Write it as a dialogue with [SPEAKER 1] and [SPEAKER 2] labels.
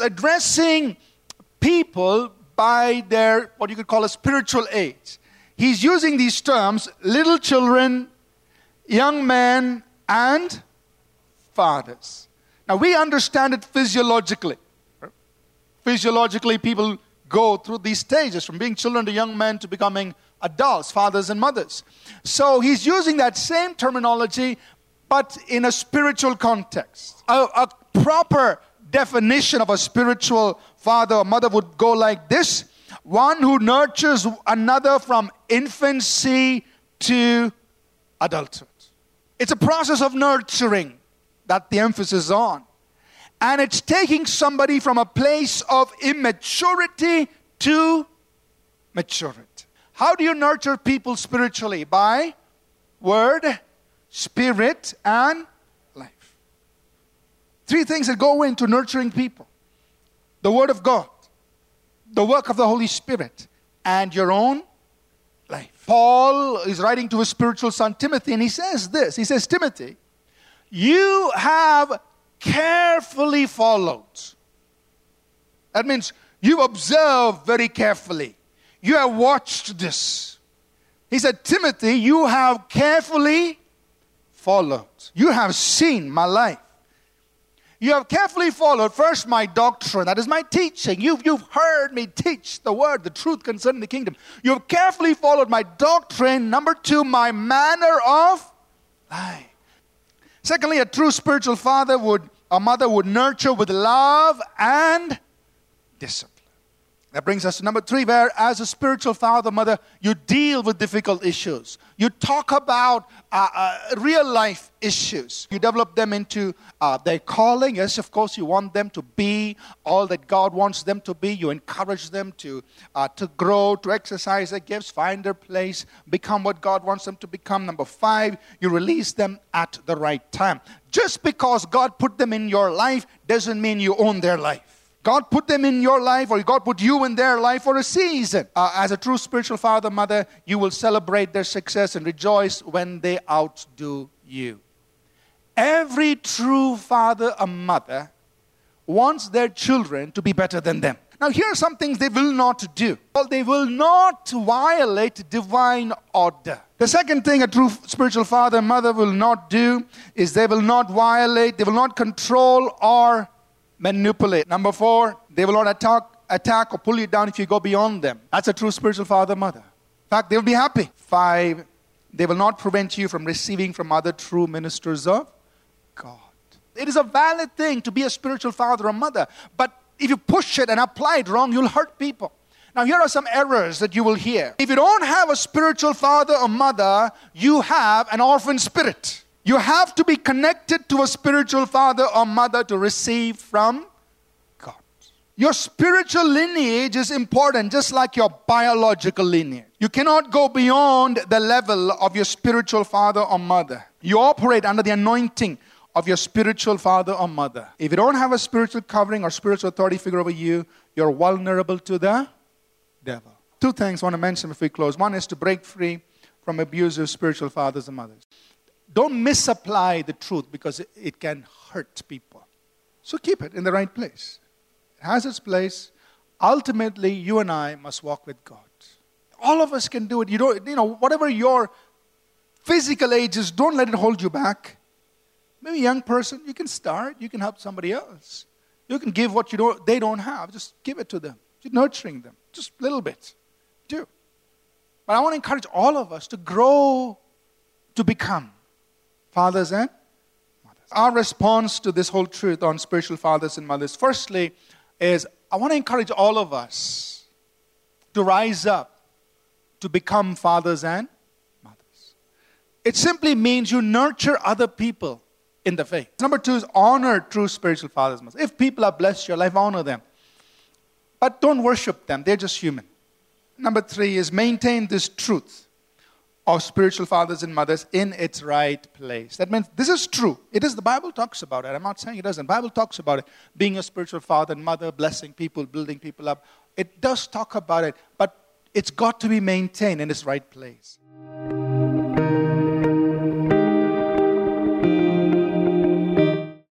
[SPEAKER 1] addressing people by their, what you could call a spiritual age. He's using these terms little children, young men, and fathers. Now, we understand it physiologically. Physiologically, people go through these stages from being children to young men to becoming adults, fathers and mothers. So he's using that same terminology, but in a spiritual context. A, a proper definition of a spiritual father or mother would go like this one who nurtures another from infancy to adulthood. It's a process of nurturing that the emphasis is on. And it's taking somebody from a place of immaturity to maturity. How do you nurture people spiritually? By word, spirit, and. Three things that go into nurturing people the word of God, the work of the Holy Spirit, and your own life. Paul is writing to his spiritual son Timothy, and he says this He says, Timothy, you have carefully followed. That means you observe very carefully. You have watched this. He said, Timothy, you have carefully followed. You have seen my life. You have carefully followed first my doctrine, that is my teaching. You've, you've heard me teach the word, the truth concerning the kingdom. You have carefully followed my doctrine. Number two, my manner of life. Secondly, a true spiritual father would, a mother would nurture with love and discipline. That brings us to number three, where as a spiritual father, mother, you deal with difficult issues. You talk about uh, uh, real life issues. You develop them into uh, their calling. Yes, of course, you want them to be all that God wants them to be. You encourage them to, uh, to grow, to exercise their gifts, find their place, become what God wants them to become. Number five, you release them at the right time. Just because God put them in your life doesn't mean you own their life. God put them in your life, or God put you in their life for a season. Uh, as a true spiritual father, mother, you will celebrate their success and rejoice when they outdo you. Every true father or mother wants their children to be better than them. Now, here are some things they will not do. Well, they will not violate divine order. The second thing a true spiritual father and mother will not do is they will not violate, they will not control or manipulate. Number four, they will not attack, attack or pull you down if you go beyond them. That's a true spiritual father mother. In fact, they will be happy. Five, they will not prevent you from receiving from other true ministers of God. It is a valid thing to be a spiritual father or mother, but if you push it and apply it wrong, you'll hurt people. Now, here are some errors that you will hear. If you don't have a spiritual father or mother, you have an orphan spirit. You have to be connected to a spiritual father or mother to receive from God. Your spiritual lineage is important, just like your biological lineage. You cannot go beyond the level of your spiritual father or mother. You operate under the anointing of your spiritual father or mother. If you don't have a spiritual covering or spiritual authority figure over you, you're vulnerable to the devil. Two things I want to mention before we close. One is to break free from abusive spiritual fathers and mothers don't misapply the truth because it, can hurt people. So keep it in the right place. It has its place. Ultimately, you and I must walk with God. All of us can do it. You don't, you know, whatever your physical age is, don't let it hold you back. Maybe a young person, you can start. You can help somebody else. You can give what you don't, they don't have. Just give it to them. You're nurturing them. Just a little bit. Do. But I want to encourage all of us to grow to become fathers and mothers. Our response to this whole truth on spiritual fathers and mothers, firstly, is I want to encourage all of us to rise up to become fathers and mothers. It simply means you nurture other people in the faith. Number two is honor true spiritual fathers and mothers. If people are blessed your life, honor them. But don't worship them, they're just human. Number three is maintain this truth of spiritual fathers and mothers in its right place. That means this is true. It is the Bible talks about it. I'm not saying it doesn't. The Bible talks about it. Being a spiritual father and mother, blessing people, building people up. It does talk about it, but it's got to be maintained in its right place.